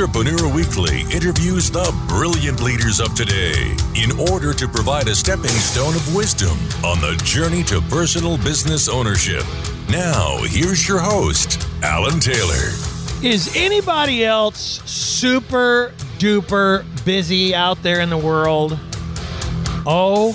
Entrepreneur Weekly interviews the brilliant leaders of today in order to provide a stepping stone of wisdom on the journey to personal business ownership. Now, here's your host, Alan Taylor. Is anybody else super duper busy out there in the world? OMG.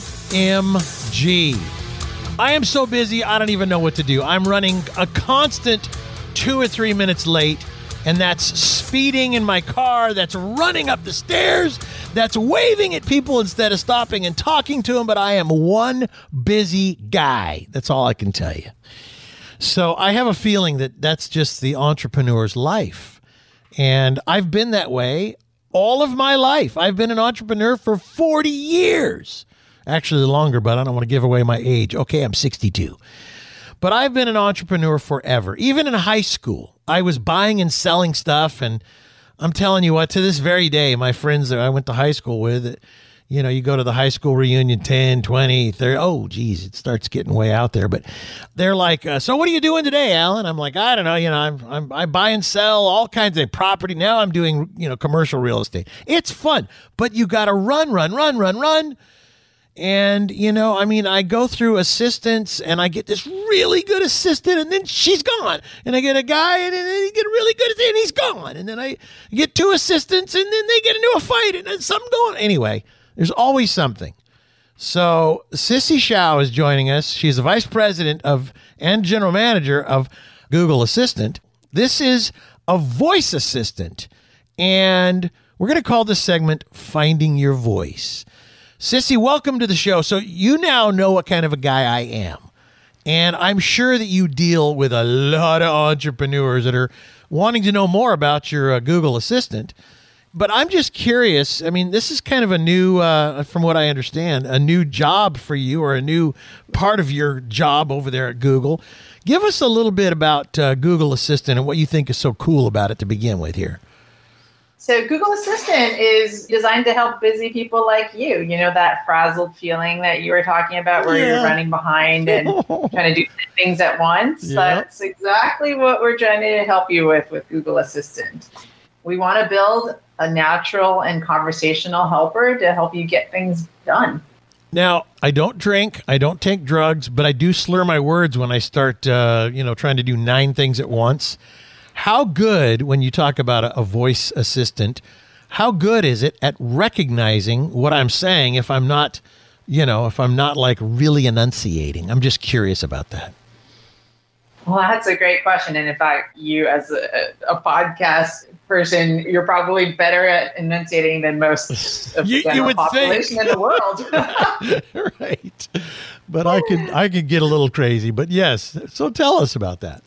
I am so busy, I don't even know what to do. I'm running a constant two or three minutes late, and that's speeding in my car, that's running up the stairs, that's waving at people instead of stopping and talking to them. But I am one busy guy. That's all I can tell you. So I have a feeling that that's just the entrepreneur's life. And I've been that way all of my life. I've been an entrepreneur for 40 years. Actually, longer, but I don't want to give away my age. Okay, I'm 62. But I've been an entrepreneur forever. Even in high school, I was buying and selling stuff. And I'm telling you what, to this very day, my friends that I went to high school with, you know, you go to the high school reunion 10, 20, 30. Oh, geez, it starts getting way out there. But they're like, uh, So what are you doing today, Alan? I'm like, I don't know. You know, I'm, I'm, I buy and sell all kinds of property. Now I'm doing, you know, commercial real estate. It's fun, but you got to run, run, run, run, run and, you know, I mean, I go through assistants and I get this really good assistant and then she's gone. And I get a guy and then I get really good and he's gone. And then I get two assistants and then they get into a fight and then something going. Anyway, there's always something. So Sissie Hsiao is joining us. She's the vice president of and general manager of Google Assistant. This is a voice assistant. And we're going to call this segment Finding Your Voice. Sissie, welcome to the show. So you now know what kind of a guy I am. And I'm sure that you deal with a lot of entrepreneurs that are wanting to know more about your uh, Google Assistant. But I'm just curious. I mean, this is kind of a new, uh, from what I understand, a new job for you or a new part of your job over there at Google. Give us a little bit about uh, Google Assistant and what you think is so cool about it to begin with here. So Google Assistant is designed to help busy people like you. You know that frazzled feeling that you were talking about where yeah. you're running behind and trying to do things at once. Yeah. That's exactly what we're trying to help you with with Google Assistant. We want to build a natural and conversational helper to help you get things done. Now, I don't drink, I don't take drugs, but I do slur my words when I start, uh, you know, trying to do nine things at once. How good, when you talk about a, a voice assistant, how good is it at recognizing what I'm saying if I'm not, you know, if I'm not like really enunciating? I'm just curious about that. Well, that's a great question. And in fact, you as a, a podcast person, you're probably better at enunciating than most of you, the you would population think. in the world. right. But I could I could get a little crazy. But yes. So tell us about that.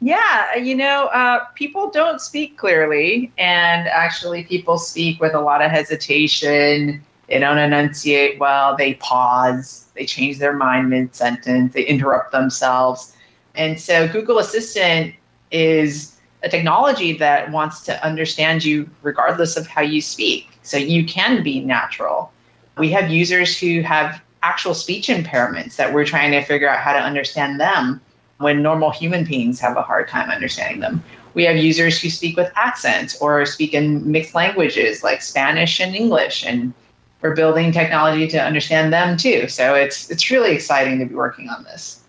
Yeah, you know, uh, people don't speak clearly, and actually, people speak with a lot of hesitation. They don't enunciate well. They pause. They change their mind mid sentence. They interrupt themselves. And so, Google Assistant is a technology that wants to understand you regardless of how you speak. So, you can be natural. We have users who have actual speech impairments that we're trying to figure out how to understand them when normal human beings have a hard time understanding them. We have users who speak with accents or speak in mixed languages like Spanish and English, and we're building technology to understand them too. So it's it's really exciting to be working on this.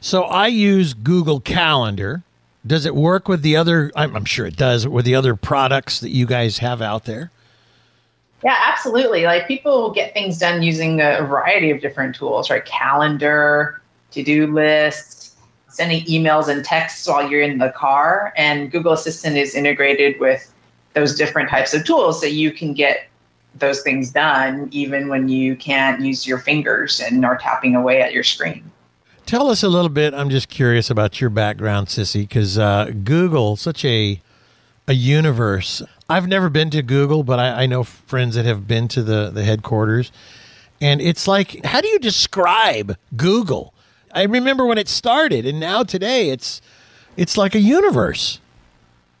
So I use Google Calendar. Does it work with the other? I'm, I'm sure it does. With the other products that you guys have out there. Yeah, absolutely. Like people get things done using a variety of different tools, right? Calendar, to do lists, sending emails and texts while you're in the car. And Google Assistant is integrated with those different types of tools so you can get those things done even when you can't use your fingers and are tapping away at your screen. Tell us a little bit. I'm just curious about your background, Sissie, because uh, Google, such a a universe. I've never been to Google, but I, I know friends that have been to the the headquarters, and it's like, how do you describe Google? I remember when it started, and now today it's it's like a universe.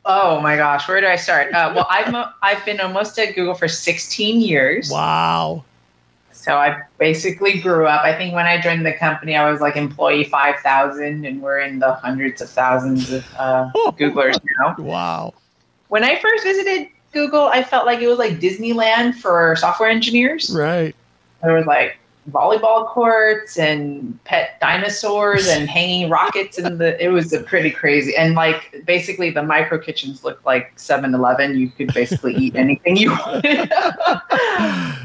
Oh my gosh, where do I start? Uh, well, I've I've been almost at Google for 16 years. Wow. So I basically grew up. I think when I joined the company, I was like employee 5,000, and we're in the hundreds of thousands of uh, Googlers now. Wow. When I first visited Google, I felt like it was like Disneyland for software engineers. Right. There was like volleyball courts and pet dinosaurs and hanging rockets and the it was a pretty crazy and like basically the micro kitchens looked like 7-Eleven you could basically eat anything you wanted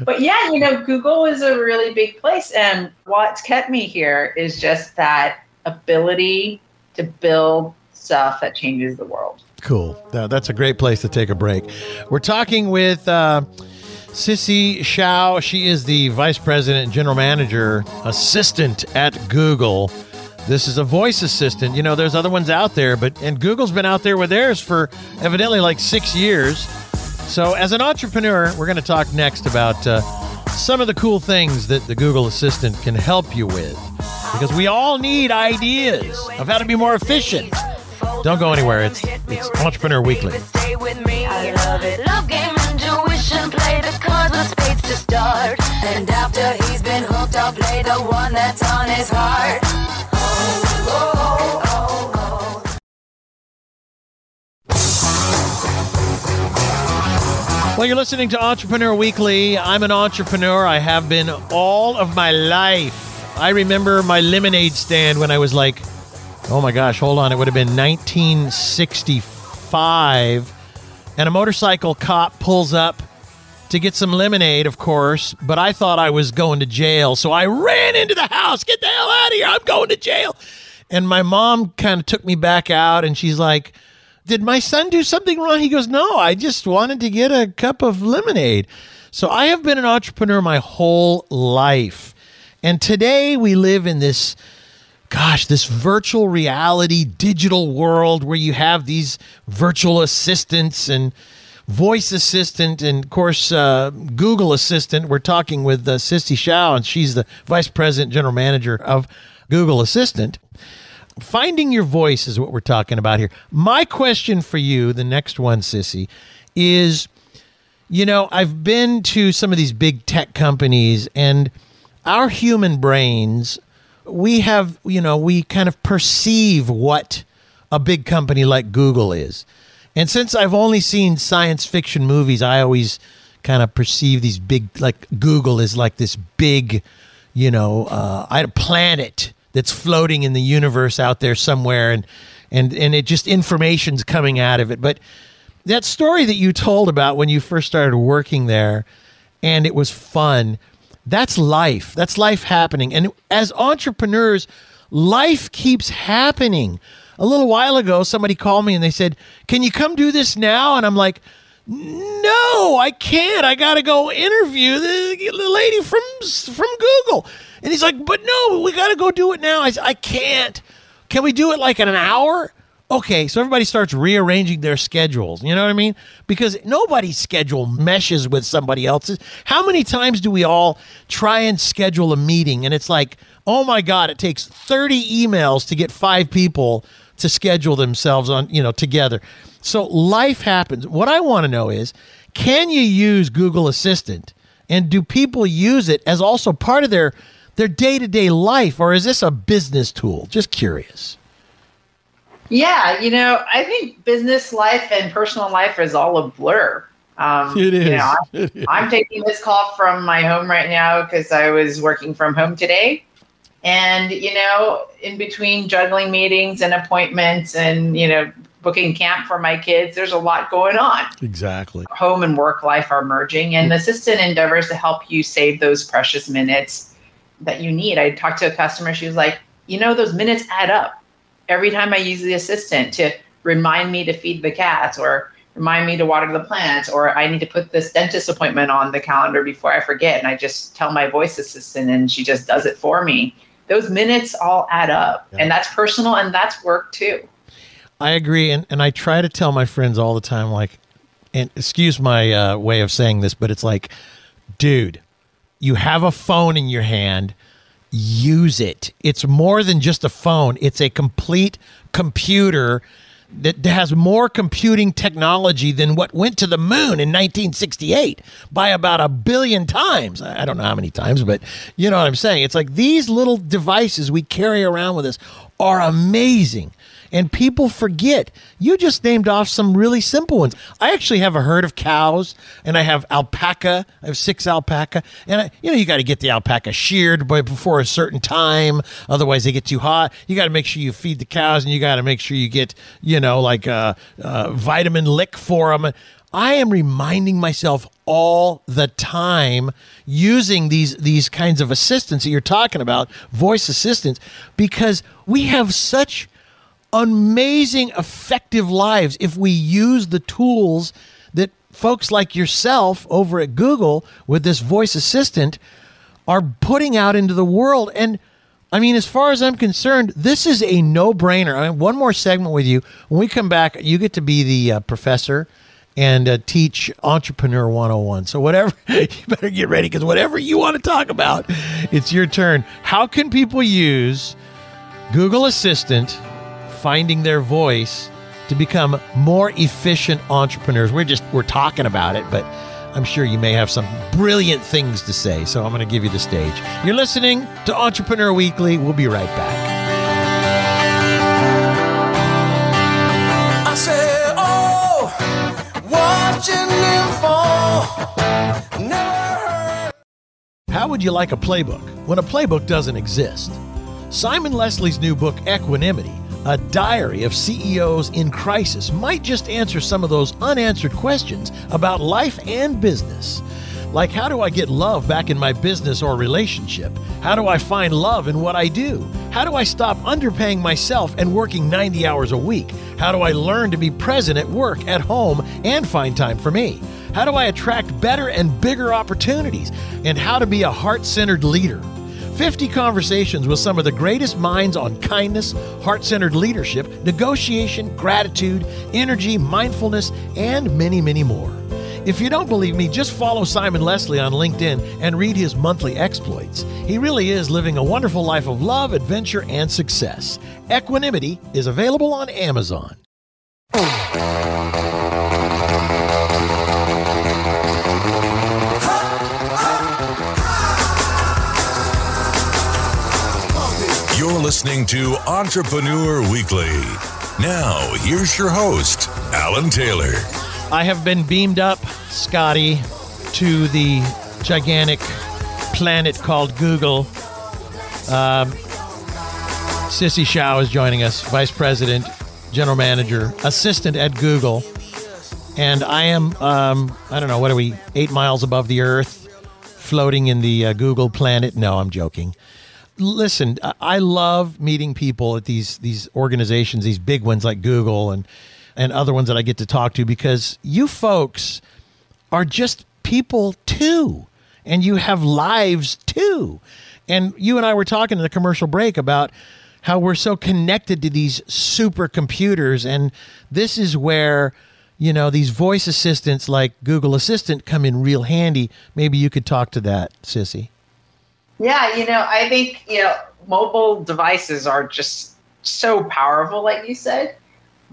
but yeah you know Google is a really big place and what's kept me here is just that ability to build stuff that changes the world. Cool. That's a great place to take a break. We're talking with uh, Sissie Hsiao, she is the Vice President General Manager Assistant at Google. This is a voice assistant. You know, there's other ones out there, but and Google's been out there with theirs for evidently like six years. So, as an entrepreneur, we're going to talk next about uh, some of the cool things that the Google Assistant can help you with, because we all need ideas of how to be more efficient. Don't go anywhere. It's it's Entrepreneur Weekly play the cards with spades to start. And after he's been hooked, I'll play the one that's on his heart. Oh, oh, oh, well, you're listening to Entrepreneur Weekly. I'm an entrepreneur. I have been all of my life. I remember my lemonade stand when I was like, oh my gosh, hold on, it would have been 1965. And a motorcycle cop pulls up to get some lemonade, of course, but I thought I was going to jail. So I ran into the house. Get the hell out of here. I'm going to jail. And my mom kind of took me back out and she's like, Did my son do something wrong? He goes, No, I just wanted to get a cup of lemonade. So I have been an entrepreneur my whole life. And today we live in this gosh, this virtual reality digital world where you have these virtual assistants and voice assistant and of course uh, google assistant. We're talking with uh, sissie hsiao and she's the vice president general manager of google assistant. Finding your voice is what we're talking about here. My question for you the next one sissie is you know i've been to some of these big tech companies and our human brains we have you know we kind of perceive what a big company like google is and since I've only seen science fiction movies, I always kind of perceive these big, like Google is like this big, you know, uh, planet that's floating in the universe out there somewhere, and and and it just information's coming out of it. But that story that you told about when you first started working there, and it was fun. That's life. That's life happening. And as entrepreneurs, life keeps happening a little while ago, somebody called me and they said, Can you come do this now? And I'm like, No, I can't. I got to go interview the, the lady from, from Google. And he's like, But no, we got to go do it now. I said, I can't. Can we do it like in an hour? Okay, so everybody starts rearranging their schedules. You know what I mean? Because nobody's schedule meshes with somebody else's. How many times do we all try and schedule a meeting and it's like, oh my God, it takes 30 emails to get five people to schedule themselves on, you know, together. So life happens. What I want to know is can you use Google Assistant and do people use it as also part of their their day-to-day life or is this a business tool? Just curious. Yeah, you know, I think business life and personal life is all a blur. Um, it is. You know, I'm, I'm taking this call from my home right now because I was working from home today. And, you know, in between juggling meetings and appointments and, you know, booking camp for my kids, there's a lot going on. Exactly. Home and work life are merging, and the assistant endeavors to help you save those precious minutes that you need. I talked to a customer, she was like, you know, those minutes add up. Every time I use the assistant to remind me to feed the cats or remind me to water the plants or I need to put this dentist appointment on the calendar before I forget. And I just tell my voice assistant and she just does it for me those minutes all add up. Yeah. And that's personal and that's work too. I agree. And, and I try to tell my friends all the time, like, and excuse my uh, way of saying this, but it's like, dude, you have a phone in your hand, use it. It's more than just a phone, it's a complete computer that has more computing technology than what went to the moon in 1968 by about a billion times. I don't know how many times, but you know what I'm saying. It's like these little devices we carry around with us are amazing. And people forget. You just named off some really simple ones. I actually have a herd of cows and I have alpaca. I have six alpaca. And, I, you know, you got to get the alpaca sheared before a certain time. Otherwise, they get too hot. You got to make sure you feed the cows and you got to make sure you get, you know, like a, a vitamin lick for them. I am reminding myself all the time using these these kinds of assistants that you're talking about, voice assistants, because we have such amazing effective lives if we use the tools that folks like yourself over at Google with this voice assistant are putting out into the world and I mean, as far as I'm concerned, this is a no-brainer. I mean, one more segment with you. When we come back, you get to be the uh, professor and uh, teach Entrepreneur 101. So, whatever, you better get ready because whatever you want to talk about, it's your turn. How can people use Google Assistant, finding their voice, to become more efficient entrepreneurs? We're just, we're talking about it, but I'm sure you may have some brilliant things to say. So, I'm going to give you the stage. You're listening to Entrepreneur Weekly. We'll be right back. How would you like a playbook when a playbook doesn't exist? Simon Leslie's new book, Equanimity, a diary of CEOs in crisis, might just answer some of those unanswered questions about life and business. Like, how do I get love back in my business or relationship? How do I find love in what I do? How do I stop underpaying myself and working 90 hours a week? How do I learn to be present at work, at home, and find time for me? How do I attract better and bigger opportunities? And how to be a heart centered leader. 50 conversations with some of the greatest minds on kindness, heart centered leadership, negotiation, gratitude, energy, mindfulness, and many, many more. If you don't believe me, just follow Simon Leslie on LinkedIn and read his monthly exploits. He really is living a wonderful life of love, adventure, and success. Equanimity is available on Amazon. Listening to Entrepreneur Weekly. Now, here's your host, Alan Taylor. I have been beamed up, Scotty, to the gigantic planet called Google. Um, Sissie Hsiao is joining us, Vice President, General Manager, Assistant at Google. And I am, um, I don't know, what are we, eight miles above the Earth, floating in the uh, Google planet? No, I'm joking listen, I love meeting people at these these organizations, these big ones like Google and and other ones that I get to talk to because you folks are just people too, and you have lives too. And you and I were talking in the commercial break about how we're so connected to these supercomputers, and this is where you know these voice assistants like Google Assistant come in real handy. Maybe you could talk to that, Sissie. Yeah, you know, I think, you know, mobile devices are just so powerful, like you said.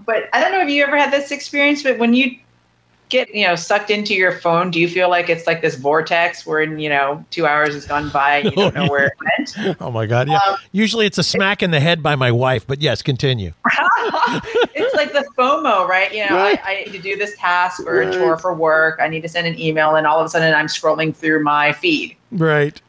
But I don't know if you ever had this experience, but when you get, you know, sucked into your phone, do you feel like it's like this vortex where, in you know, two hours has gone by and you don't know where it went? Oh my God. Yeah. Um, Usually it's a smack in the head by my wife, but yes, continue. it's like the FOMO, right? You know, right. I, I, need to do this task or right. a chore for work. I need to send an email, and all of a sudden I'm scrolling through my feed. Right.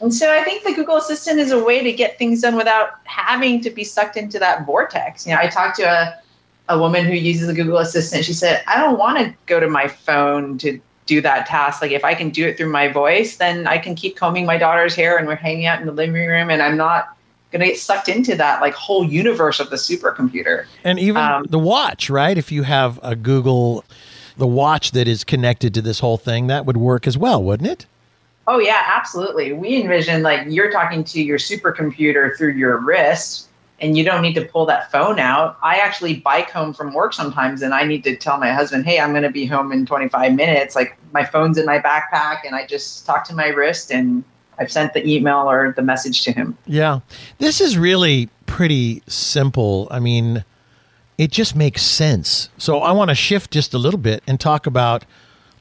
And so I think the Google Assistant is a way to get things done without having to be sucked into that vortex. You know, I talked to a, a woman who uses the Google Assistant. She said, I don't want to go to my phone to do that task. Like if I can do it through my voice, then I can keep combing my daughter's hair and we're hanging out in the living room and I'm not going to get sucked into that like whole universe of the supercomputer. And even um, the watch, right? If you have a Google the watch that is connected to this whole thing, that would work as well, wouldn't it? Oh yeah, absolutely. We envision like you're talking to your supercomputer through your wrist and you don't need to pull that phone out. I actually bike home from work sometimes and I need to tell my husband, "Hey, I'm going to be home in 25 minutes." Like my phone's in my backpack and I just talk to my wrist and I've sent the email or the message to him. Yeah. This is really pretty simple. I mean, it just makes sense. So I want to shift just a little bit and talk about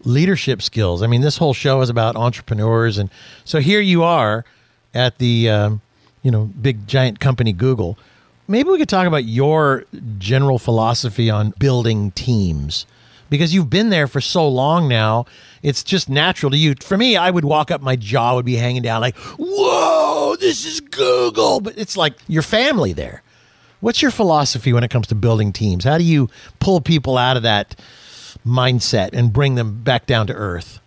leadership skills. I mean, this whole show is about entrepreneurs, and so here you are at the um, you know big giant company Google. maybe we could talk about your general philosophy on building teams because you've been there for so long now. It's just natural to you. For me, I would walk up, my jaw would be hanging down, like, whoa, this is Google. But it's like your family there. What's your philosophy when it comes to building teams? How do you pull people out of that mindset and bring them back down to earth?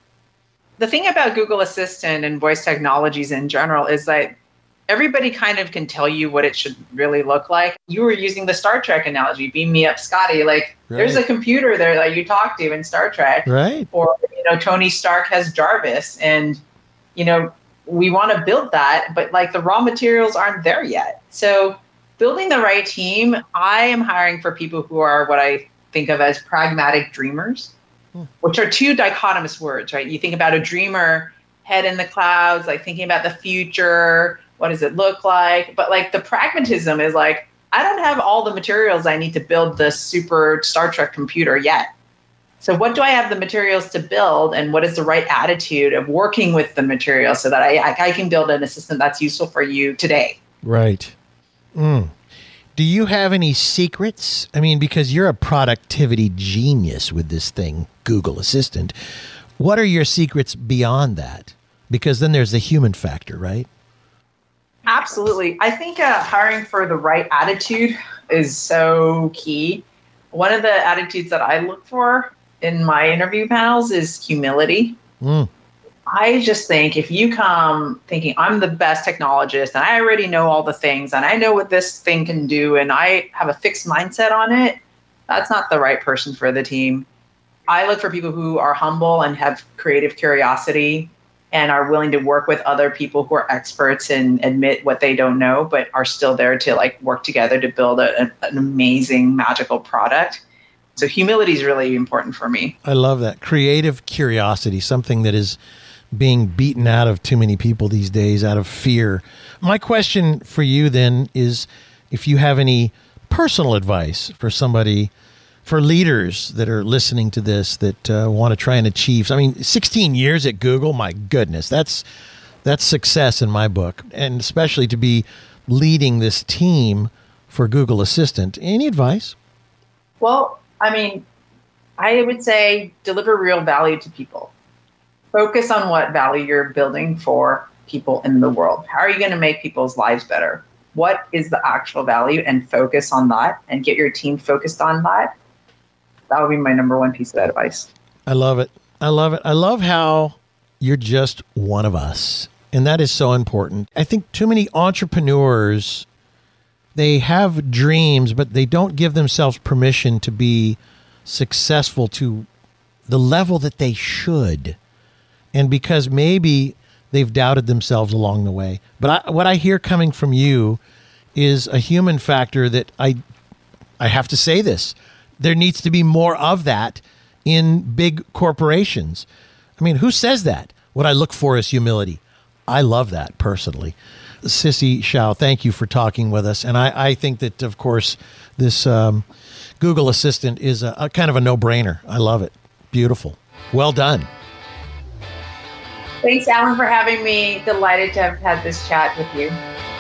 The thing about Google Assistant and voice technologies in general is that everybody kind of can tell you what it should really look like. You were using the Star Trek analogy, beam me up, Scotty. Like right. there's a computer there that you talk to in Star Trek. Right. Or, you know, Tony Stark has Jarvis. And, you know, we want to build that, but like the raw materials aren't there yet. So building the right team, I am hiring for people who are what I think of as pragmatic dreamers, hmm. which are two dichotomous words, right? You think about a dreamer head in the clouds, like thinking about the future, what does it look like? But like the pragmatism is like, I don't have all the materials I need to build this super Star Trek computer yet. So, what do I have the materials to build, and what is the right attitude of working with the material so that I, I can build an assistant that's useful for you today? Right. Mm. Do you have any secrets? I mean, because you're a productivity genius with this thing, Google Assistant. What are your secrets beyond that? Because then there's the human factor, right? Absolutely. I think uh, hiring for the right attitude is so key. One of the attitudes that I look for in my interview panels is humility. Mm. I just think if you come thinking I'm the best technologist and I already know all the things and I know what this thing can do and I have a fixed mindset on it, that's not the right person for the team. I look for people who are humble and have creative curiosity and are willing to work with other people who are experts and admit what they don't know, but are still there to like work together to build a, an, an amazing, magical product. So humility is really important for me. I love that creative curiosity, something that is being beaten out of too many people these days out of fear. My question for you then is if you have any personal advice for somebody for leaders that are listening to this that uh, want to try and achieve. I mean, 16 years at Google, my goodness, that's that's success in my book, and especially to be leading this team for Google Assistant. Any advice? Well, I mean, I would say deliver real value to people. Focus on what value you're building for people in the world. How are you going to make people's lives better? What is the actual value and focus on that and get your team focused on that that would be my number one piece of advice. I love it. I love it. I love how you're just one of us. And that is so important. I think too many entrepreneurs they have dreams but they don't give themselves permission to be successful to the level that they should. And because maybe they've doubted themselves along the way. But I, what I hear coming from you is a human factor that I I have to say this there needs to be more of that in big corporations. I mean, who says that? What I look for is humility. I love that personally. Sissie Hsiao, thank you for talking with us. And I, I think that, of course, this um, Google Assistant is a, a kind of a no brainer. I love it. Beautiful. Well done. Thanks, Alan, for having me. Delighted to have had this chat with you.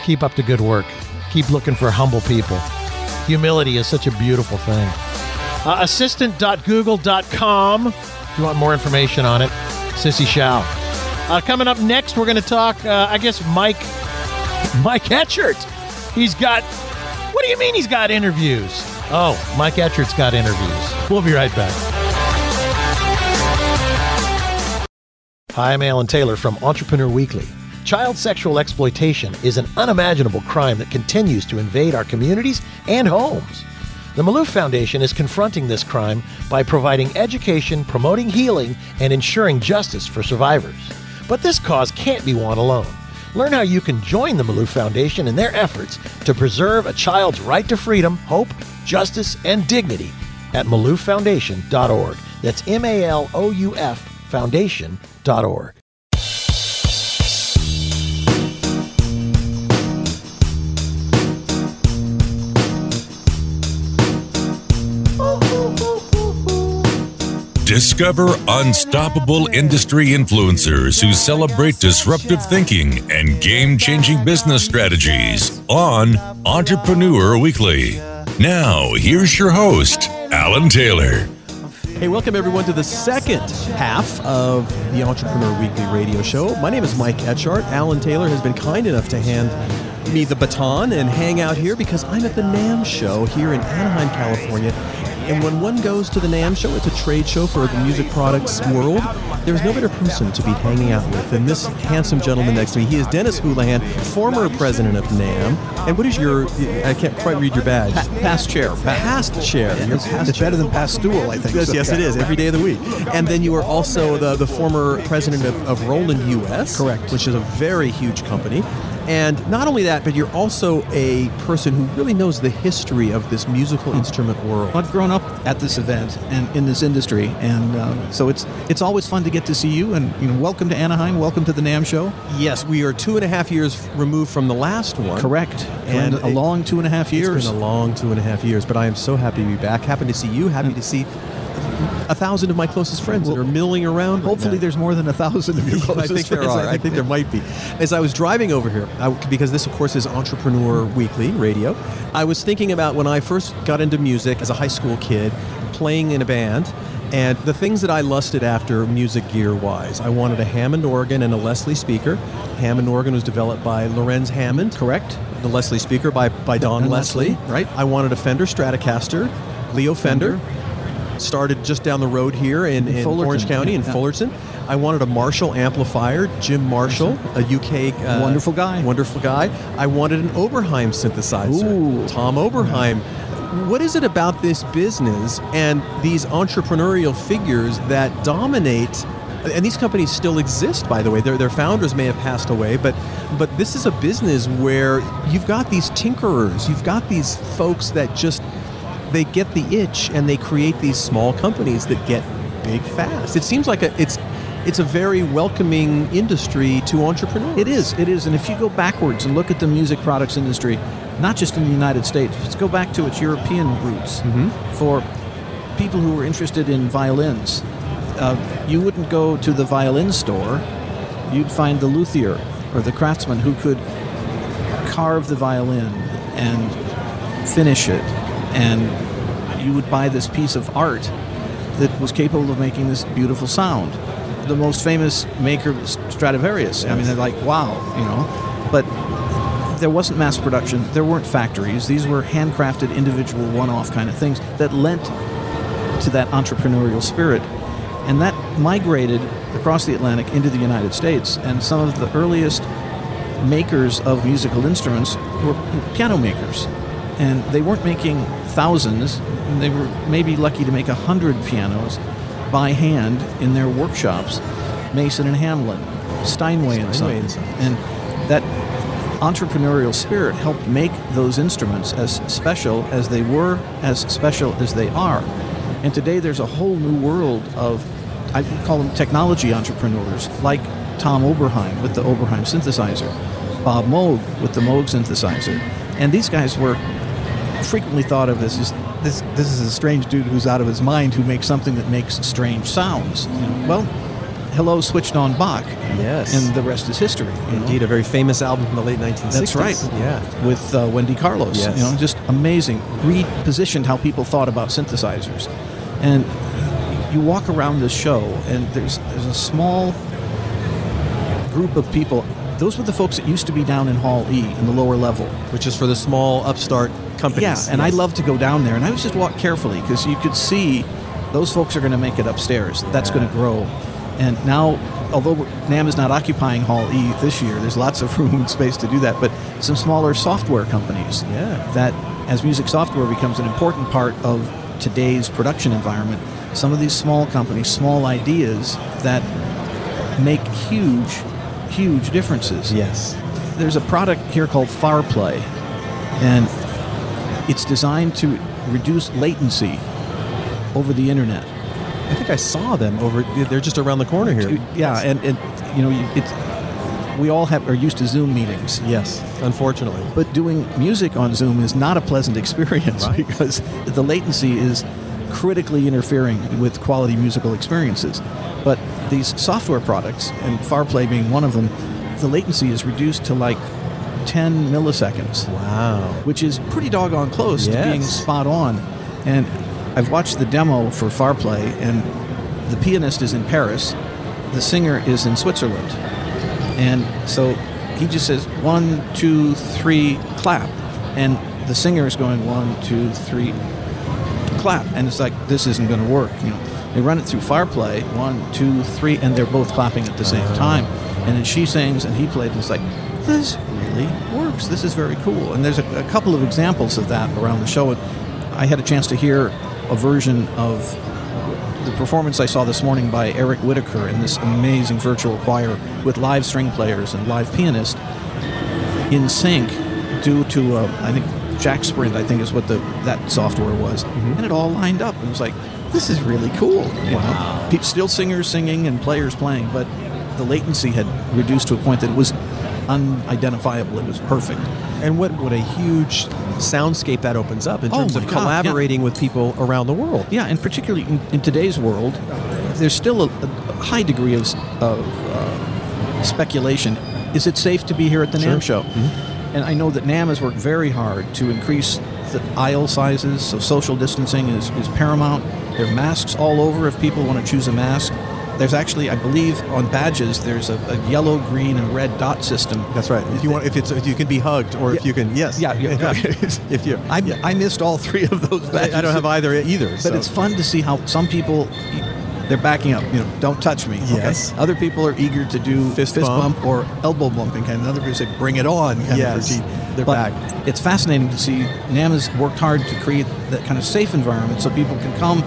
Keep up the good work. Keep looking for humble people. Humility is such a beautiful thing. Uh, assistant.google.com if you want more information on it. Sissie Hsiao. Uh, coming up next, we're going to talk, uh, I guess, Mike Mike Etchart. He's got, what do you mean he's got interviews? Oh, Mike Etchart's got interviews. We'll be right back. Hi, I'm Alan Taylor from Entrepreneur Weekly. Child sexual exploitation is an unimaginable crime that continues to invade our communities and homes. The Malouf Foundation is confronting this crime by providing education, promoting healing, and ensuring justice for survivors. But this cause can't be won alone. Learn how you can join the Malouf Foundation in their efforts to preserve a child's right to freedom, hope, justice, and dignity at malouffoundation.org. That's M A L O U F foundation.org. Discover unstoppable industry influencers who celebrate disruptive thinking and game changing business strategies on Entrepreneur Weekly. Now, here's your host, Alan Taylor. Hey, welcome everyone to the second half of the Entrepreneur Weekly radio show. My name is Mike Etchart. Alan Taylor has been kind enough to hand me the baton and hang out here because I'm at the NAMM show here in Anaheim, California. And when one goes to the NAMM show, it's a trade show for the music products world. There's no better person to be hanging out with than this handsome gentleman next to me. He is Dennis Houlihan, former president of NAMM. And what is your, I can't quite read your badge. Pa- past chair. Past chair. Yeah, You're it's, past it's better than past stool, I think. Yes, So, yes, it is every day of the week. And then you are also the, the former president of, of Roland US, Correct. which is a very huge company. And not only that, but you're also a person who really knows the history of this musical instrument world. I've grown up at this event and in this industry, and um, so it's it's always fun to get to see you. And you know, welcome to Anaheim, welcome to the NAMM show. Yes, we are two and a half years removed from the last one. Correct, And and a it- long two and a half years. It's been a long two and a half years, but I am so happy to be back. Happy to see you. Happy to see a thousand of my closest friends that are milling around. Hopefully, now. there's more than a thousand of your I closest think there friends. are. I think there might be. As I was driving over here, I, because this, of course, is Entrepreneur Weekly radio, I was thinking about when I first got into music as a high school kid, playing in a band, and the things that I lusted after music gear wise. I wanted a Hammond organ and a Leslie speaker. Hammond organ was developed by Laurens Hammond. Correct. The Leslie speaker by, by Don Don Leslie. Leslie, right. I wanted a Fender Stratocaster, Leo Fender. Started just down the road here in, In in Orange County, in yeah. Fullerton. I wanted a Marshall amplifier, Jim Marshall, a UK uh, Wonderful guy. wonderful guy. I wanted an Oberheim synthesizer, Ooh. Tom Oberheim. What is it about this business and these entrepreneurial figures that dominate? And these companies still exist, by the way. Their, their founders may have passed away, but but this is a business where you've got these tinkerers, you've got these folks that just they get the itch and they create these small companies that get big fast. It seems like a, it's it's a very welcoming industry to entrepreneurs. It is. It is. And if you go backwards and look at the music products industry, not just in the United States, let's go back to its European roots. For people who were interested in violins, uh, you wouldn't go to the violin store. You'd find the luthier or the craftsman who could carve the violin and finish it, and you would buy this piece of art that was capable of making this beautiful sound. The most famous maker Stradivarius. I mean, they're like, wow, you know. But there wasn't mass production. There weren't factories. These were handcrafted, individual, one-off kind of things that lent to that entrepreneurial spirit, and that migrated across the Atlantic into the United States. And some of the earliest makers of musical instruments were piano makers, and they weren't making thousands. They were maybe lucky to make a hundred pianos by hand in their workshops. Mason and Hamlin, Steinway and Steinway Son, and Son. and that entrepreneurial spirit helped make those instruments as special as they were, as special as they are. And today there's a whole new world of, I call them technology entrepreneurs, like Tom Oberheim with the Oberheim synthesizer, Bob Moog with the Moog synthesizer. And these guys were frequently thought of as just, this, this is a strange dude who's out of his mind who makes something that makes strange sounds. You know, well, hello, switched on Bach. Yes. And the rest is history. you know? Indeed, a very famous album from the late 1960s. That's right. Yeah. With uh, Wendy Carlos. Yes. You know, just amazing. Repositioned how people thought about synthesizers. And you walk around this show, and there's there's a small group of people. Those were the folks that used to be down in Hall E in the lower level. Which is for the small upstart companies. Yeah, and I love to go down there, and I was just walk carefully because you could see those folks are going to make it upstairs. That's going to grow, and now, although NAMM is not occupying Hall E this year, there's lots of room and space to do that. But some smaller software companies, Yeah. that as music software becomes an important part of today's production environment, some of these small companies, small ideas that make huge, huge differences Yes. there's a product here called FarPlay, and it's designed to reduce latency over the internet. I think I saw them over. They're just around the corner here. Yeah, and, and you know, it's we all have are used to Zoom meetings. Yes, unfortunately. But doing music on Zoom is not a pleasant experience Right. because the latency is critically interfering with quality musical experiences. But these software products, and FarPlay being one of them, the latency is reduced to like 10 milliseconds Wow. which is pretty doggone close to being spot on. And I've watched the demo for Farplay, and the pianist is in Paris, the singer is in Switzerland. And so he just says one, two, three, clap. And the singer is going one, two, three, clap. And it's like, this isn't going to work. You know, they run it through Farplay, one, two, three, and they're both clapping at the same oh. time. And then she sings and he plays, and it's like, this really works. This is very cool. And there's a, a couple of examples of that around the show. I had a chance to hear a version of the performance I saw this morning by Eric Whitacre in this amazing virtual choir with live string players and live pianist in sync due to uh, I think Jack Sprint I think is what the that software was, and it all lined up. And it was like, this is really cool. you know? Still singers singing and players playing, but the latency had reduced to a point that it was unidentifiable. It was perfect. And what, what a huge soundscape that opens up in Oh terms my of God, yeah. collaborating with people around the world. Yeah, and particularly in, in today's world, there's still a, a high degree of, of uh, speculation. Is it safe to be here at the NAMM show? And I know that NAMM has worked very hard to increase the aisle sizes, so social distancing is, is paramount. There are masks all over if people want to choose a mask. There's actually, I believe, on badges, there's a, a yellow, green, and red dot system. That's right. If you want, if it's if you can be hugged, or if you can, yes. Yeah, yeah. if you, I, yeah. I missed all three of those badges. I don't have either either. But so. it's fun to see how some people they're backing up. You know, don't touch me. okay? Yes. Other people are eager to do Fist fist, bump. bump. or elbow bumping kind. of. Other people say, "Bring it on." Kind of Yes. They're But back. It's fascinating to see NAMM has worked hard to create that kind of safe environment so people can come.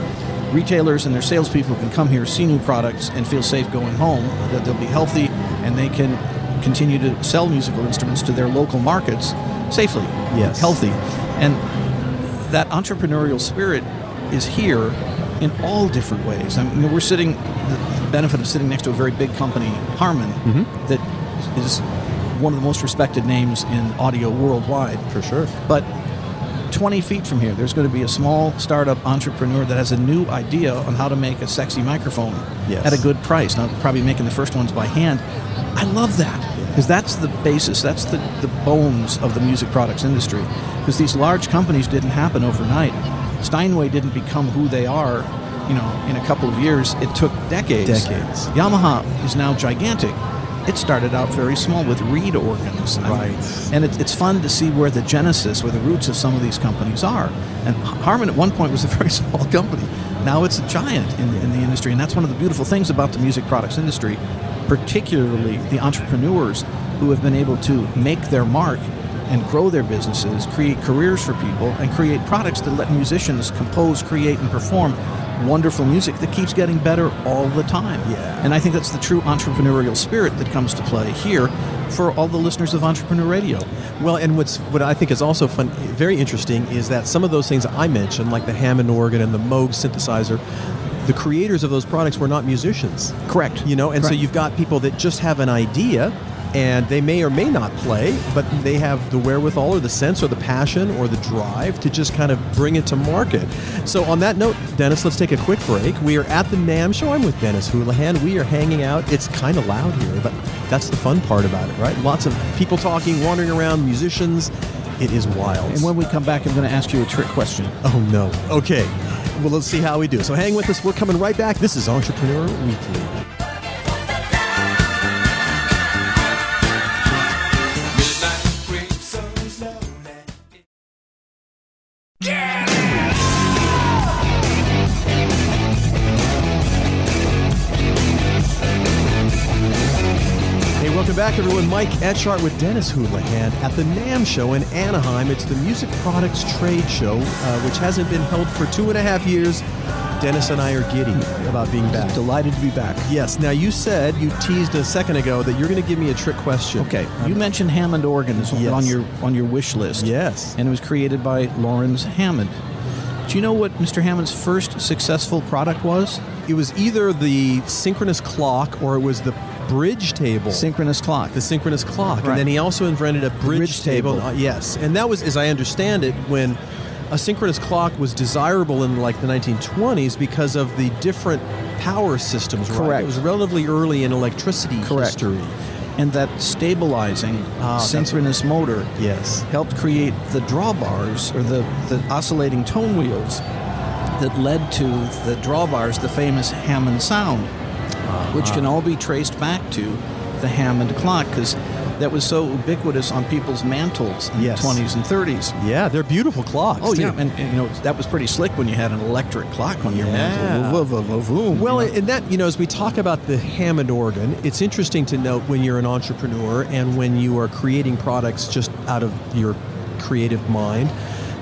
Retailers and their salespeople can come here, see new products, and feel safe going home. That they'll be healthy and they can continue to sell musical instruments to their local markets safely, Yes. healthy, and that entrepreneurial spirit is here in all different ways. I mean, we're sitting, the benefit of sitting next to a very big company, Harman, mm-hmm. that is one of the most respected names in audio worldwide. for sure. But 20 feet from here, there's going to be a small startup entrepreneur that has a new idea on how to make a sexy microphone Yes. at a good price. Now, probably making the first ones by hand. I love that because that's the basis, that's the, the bones of the music products industry. Because these large companies didn't happen overnight. Steinway didn't become who they are, you know, in a couple of years. It took decades. Decades. Yamaha is now gigantic. It started out very small with reed organs. I mean, and it, it's fun to see where the genesis, where the roots of some of these companies are. And Harman at one point was a very small company. Now it's a giant in, in the industry. And that's one of the beautiful things about the music products industry, particularly the entrepreneurs who have been able to make their mark and grow their businesses, create careers for people, and create products that let musicians compose, create, and perform wonderful music that keeps getting better all the time. Yeah. And I think that's the true entrepreneurial spirit that comes to play here for all the listeners of Entrepreneur Radio. Well, and what's what I think is also fun, very interesting, is that some of those things I mentioned, like the Hammond organ and the Moog synthesizer, the creators of those products were not musicians. Correct. You know, and so you've got people that just have an idea and they may or may not play, but they have the wherewithal or the sense or the passion or the drive to just kind of bring it to market. So, on that note, Dennis, let's take a quick break. We are at the NAMM show. I'm with Dennis Houlihan. We are hanging out. It's kind of loud here, but that's the fun part about it, right? Lots of people talking, wandering around, musicians. It is wild. And when we come back, I'm going to ask you a trick question. Oh no. Okay. Well, let's see how we do. So hang with us. We're coming right back. This is Entrepreneur Weekly. Back, everyone. Mike Etchart with Dennis Houlihan at the NAMM show in Anaheim. It's the Music Products Trade Show, uh, which hasn't been held for two and a half years. Dennis and I are giddy about being back. Delighted to be back. Yes. Now you said you teased a second ago that you're going to give me a trick question. Okay, you mentioned Hammond organ is Yes. on your on your wish list. Yes. and it was created by Laurens Hammond. Do you know what Mr. Hammond's first successful product was? It was either the synchronous clock or it was the bridge table. Synchronous clock. the synchronous clock, Right. and then he also invented a bridge, bridge table. table. Uh, yes, and that was, as I understand it, when a synchronous clock was desirable in like the 1920s because of the different power systems. Right? Correct. It was relatively early in electricity Correct. history. And that stabilizing Ah, synchronous motor Yes. helped create the drawbars or the, the oscillating tone wheels that led to the drawbars, the famous Hammond sound, which can all be traced back to the Hammond clock because that was so ubiquitous on people's mantles in Yes. the 20s and 30s. Yeah, they're beautiful clocks. Oh too. yeah, and, and, you know that was pretty slick when you had an electric clock on your Yeah. mantle. Vroom, vroom, vroom, Well, you know. and that, you know, as we talk about the Hammond organ, it's interesting to note when you're an entrepreneur and when you are creating products just out of your creative mind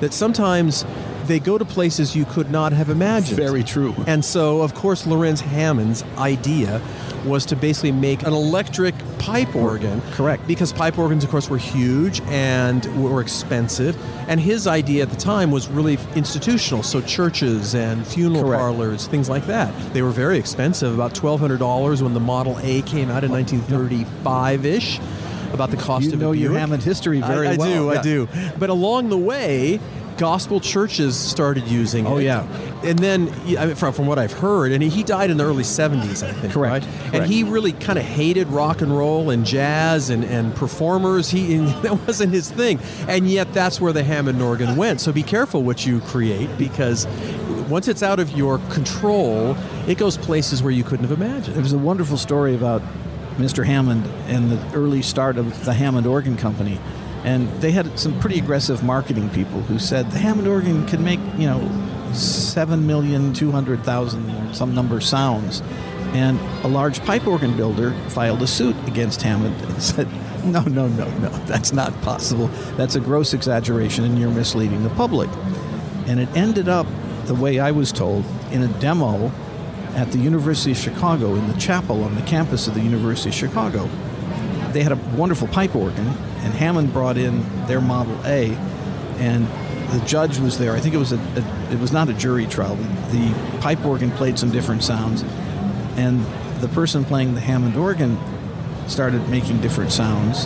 that sometimes they go to places you could not have imagined. Very true. And so, of course, Laurens Hammond's idea was to basically make an electric pipe organ. Correct. Because pipe organs, of course, were huge and were expensive. And his idea at the time was really institutional, so churches and funeral Correct. parlors, things like that. They were very expensive, about $1,200 when the Model A came out in 1935 ish. About the cost You of know your. Hammond history very I, I well. do, I do. But along the way, gospel churches started using oh, it. Oh, yeah. And then, I mean, from, from what I've heard, and he died in the early 70s, I think. Correct, Right? correct. And he really kind of hated rock and roll and jazz and, and performers. He and That wasn't his thing. And yet, that's where the Hammond organ went. So be careful what you create because once it's out of your control, it goes places where you couldn't have imagined. There was a wonderful story about Mr. Hammond and the early start of the Hammond Organ Company. And they had some pretty aggressive marketing people who said the Hammond organ can make, you know, 7,200,000 or some number sounds. And a large pipe organ builder filed a suit against Hammond and said, no, no, no, no, that's not possible. That's a gross exaggeration and you're misleading the public. And it ended up, the way I was told, in a demo at the University of Chicago, in the chapel on the campus of the University of Chicago. They had a wonderful pipe organ, and Hammond brought in their Model A, and the judge was there. I think it was a, a it was not a jury trial. The pipe organ played some different sounds, and the person playing the Hammond organ started making different sounds,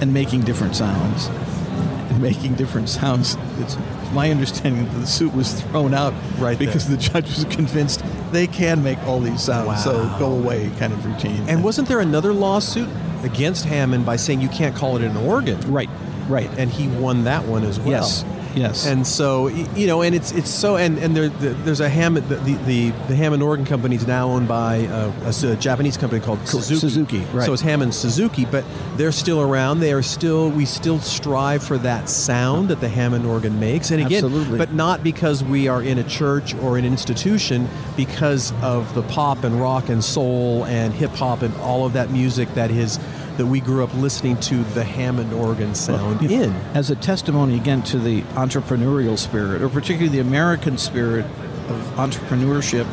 and making different sounds, and making different sounds. It's my understanding that the suit was thrown out Right because there. the judge was convinced they can make all these sounds, so go away kind of routine. And wasn't there another lawsuit against Hammond by saying you can't call it an organ? right, right. And he won that one as well. Yes, yes. And so you know, and it's it's so and and there, the, there's a Hammond the, the the Hammond organ company is now owned by uh, a, a, a Japanese company called Suzuki. Suzuki, right. So it's Hammond Suzuki, but they're still around. They are still we still strive for that sound that the Hammond organ makes. And again, Absolutely. but not because we are in a church or an institution, because of the pop and rock and soul and hip hop and all of that music that is that we grew up listening to the Hammond organ sound Yeah. in. As a testimony again to the entrepreneurial spirit, or particularly the American spirit of entrepreneurship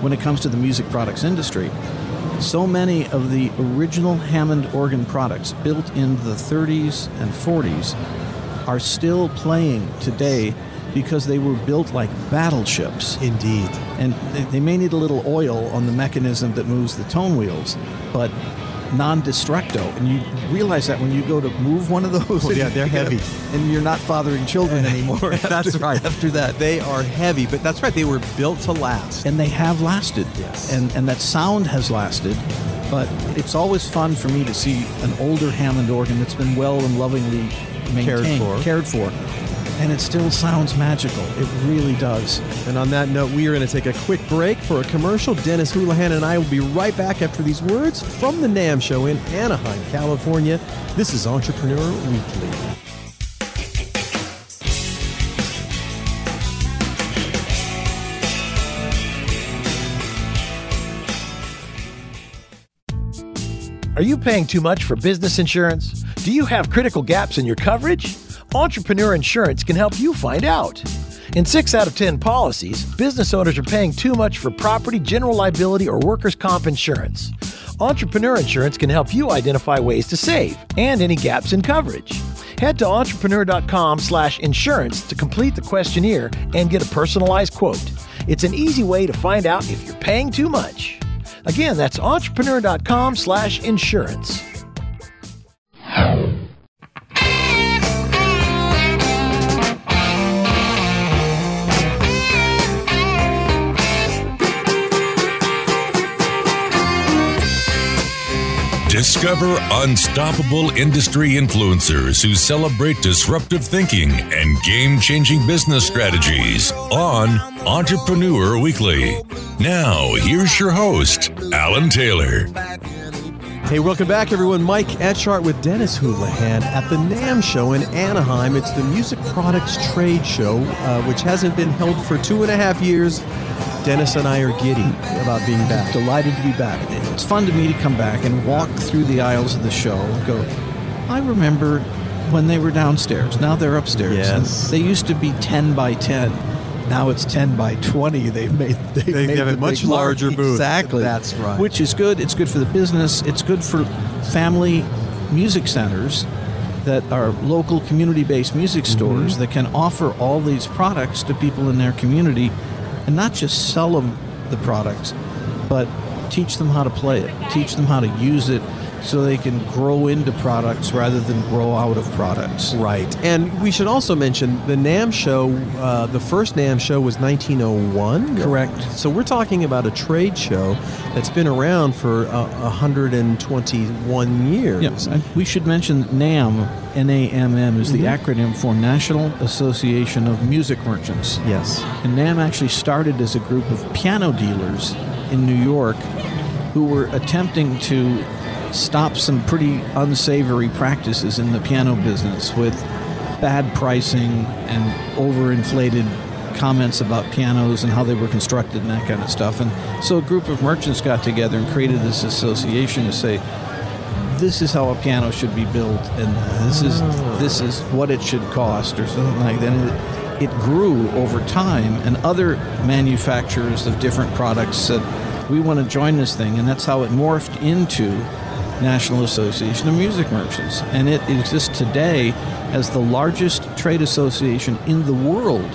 when it comes to the music products industry, so many of the original Hammond organ products built in the 30s and 40s are still playing today because they were built like battleships. Indeed. and they may need a little oil on the mechanism that moves the tone wheels, but non-destructo. And you realize that when you go to move one of those, Oh, yeah, and they're heavy. up- and you're not fathering children anymore. That's after- right. After that, They are heavy, but that's right. They were built to last. and they have lasted. Yes. And and that sound has lasted. But it's always fun for me to see an older Hammond organ that's been well and lovingly Cared for. cared for, and it still sounds magical. It really does. And on that note, we are going to take a quick break for a commercial. Dennis Houlihan and I will be right back after these words from the NAMM show in Anaheim, California. This is Entrepreneur Weekly. Are you paying too much for business insurance? Do you have critical gaps in your coverage? Entrepreneur Insurance can help you find out. In 6 out of 10 policies, business owners are paying too much for property, general liability, or workers' comp insurance. Entrepreneur Insurance can help you identify ways to save and any gaps in coverage. Head to entrepreneur.com/insurance to complete the questionnaire and get a personalized quote. It's an easy way to find out if you're paying too much. Again, that's entrepreneur.com/insurance. Discover unstoppable industry influencers who celebrate disruptive thinking and game changing business strategies on Entrepreneur Weekly. Now, here's your host, Alan Taylor. Hey, welcome back, everyone. Mike Etchart with Dennis Houlihan at the NAMM show in Anaheim. It's the Music Products Trade Show, uh, which hasn't been held for two and a half years. Dennis and I are giddy about being back. Delighted to be back. It's fun to me to come back and walk through the aisles of the show and go, I remember when they were downstairs. Now they're upstairs. Yes. And they used to be 10 by 10. Now it's 10 by 20. They've made they've They made have a much larger booth. Exactly. That's right. Which is good. It's good for the business. It's good for family music centers that are local community-based music Mm-hmm. stores that can offer all these products to people in their community and not just sell them the products, but teach them how to play it, teach them how to use it so they can grow into products rather than grow out of products. Right. And we should also mention the NAMM show, uh, the first NAMM show was 1901. Correct. So we're talking about a trade show that's been around for uh, 121 years. Yeah, we should mention NAMM, N-A-M-M, is the Mm-hmm. acronym for National Association of Music Merchants. Yes. And NAMM actually started as a group of piano dealers in New York who were attempting to stop some pretty unsavory practices in the piano business with bad pricing and overinflated comments about pianos and how they were constructed and that kind of stuff. And so a group of merchants got together and created this association to say, this is how a piano should be built and this is this is what it should cost or something like that. And it, it grew over time and other manufacturers of different products said we want to join this thing and that's how it morphed into National Association of Music Merchants and it exists today as the largest trade association in the world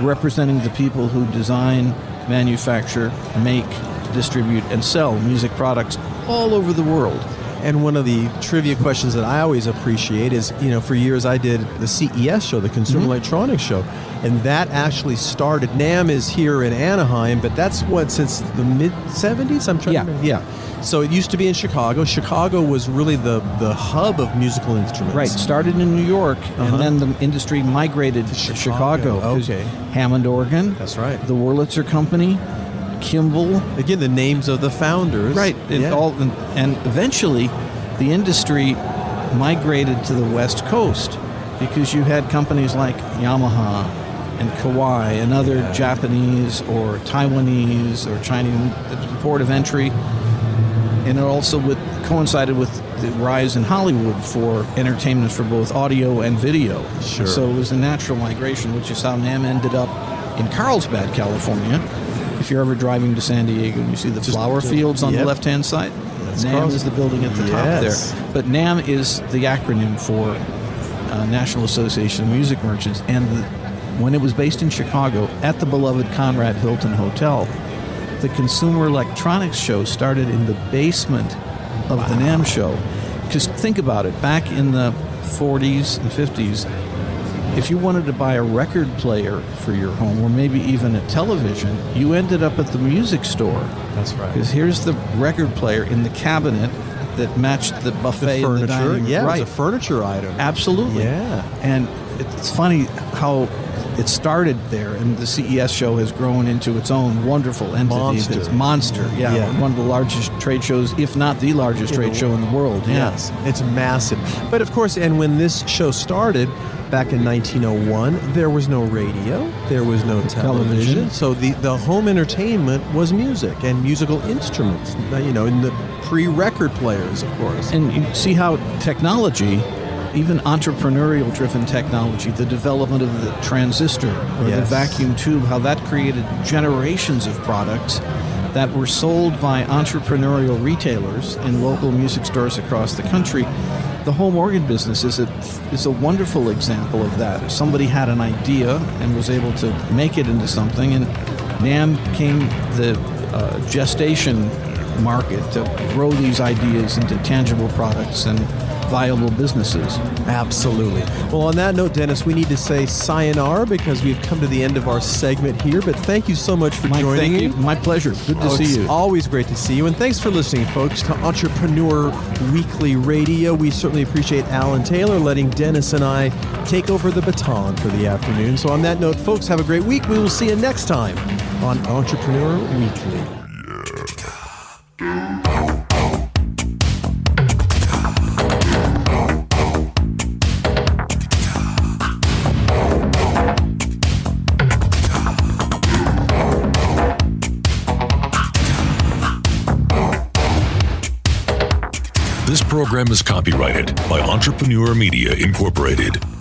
representing the people who design, manufacture, make, distribute and sell music products all over the world. And one of the trivia questions that I always appreciate is, you know, for years I did the CES show, the Consumer Mm-hmm. Electronics Show, and that actually started. NAMM is here in Anaheim, but that's what since the mid '70s. I'm trying. Yeah. to remember. yeah. So it used to be in Chicago. Chicago was really the the hub of musical instruments. Right, started in New York, Uh-huh. and then the industry migrated to Chicago, Chicago. okay. Hammond organ. That's right. The Wurlitzer Company, Kimball. Again, the names of the founders. Right, and Yeah. all, and, and eventually, the industry migrated to the West Coast because you had companies like Yamaha and Kawai and other Japanese or Taiwanese or Chinese port of entry, and it also with, coincided with the rise in Hollywood for entertainment for both audio and video. Sure. So it was a natural migration, which is how NAMM ended up in Carlsbad, California. If you're ever driving to San Diego and you see the flower fields on yep. the left-hand side, That's NAMM Carlsbad. is the building at the Yes. top there. But NAMM is the acronym for uh, National Association of Music Merchants, and the, when it was based in Chicago at the beloved Conrad Hilton Hotel, the Consumer Electronics Show started in the basement of the NAMM show. Because think about it, back in the 40s and 50s, if you wanted to buy a record player for your home or maybe even a television, you ended up at the music store. That's right. Because here's the record player in the cabinet that matched the buffet The in the furniture. dining yeah, right. it was a furniture item. Absolutely. Yeah. And it's funny how it started there, and the CES show has grown into its own wonderful entity. Monster. It's monster. Yeah, Yeah. one of the largest trade shows, if not the largest In trade the show in the world. Yeah. Yes, it's massive. But of course, and when this show started back in 1901, there was no radio, there was no television. Television. So the, the home entertainment was music and musical instruments, you know, in the pre record players, of course. And you see how technology, even entrepreneurial driven technology, the development of the transistor or the vacuum tube, how that created generations of products that were sold by entrepreneurial retailers in local music stores across the country. The home organ business is a, is a wonderful example of that. If somebody had an idea and was able to make it into something, and NAMM came the uh, gestation market to grow these ideas into tangible products and viable businesses. Absolutely. Well, on that note, Dennis, we need to say sayonara because we've come to the end of our segment here. But thank you so much for Mike, joining thank me. you. My pleasure. Good to Oh, see it's you. Always great to see you. And thanks for listening, folks, to Entrepreneur Weekly Radio. We certainly appreciate Alan Taylor letting Dennis and I take over the baton for the afternoon. So, on that note, folks, have a great week. We will see you next time on Entrepreneur Weekly. Program is copyrighted by Entrepreneur Media Incorporated.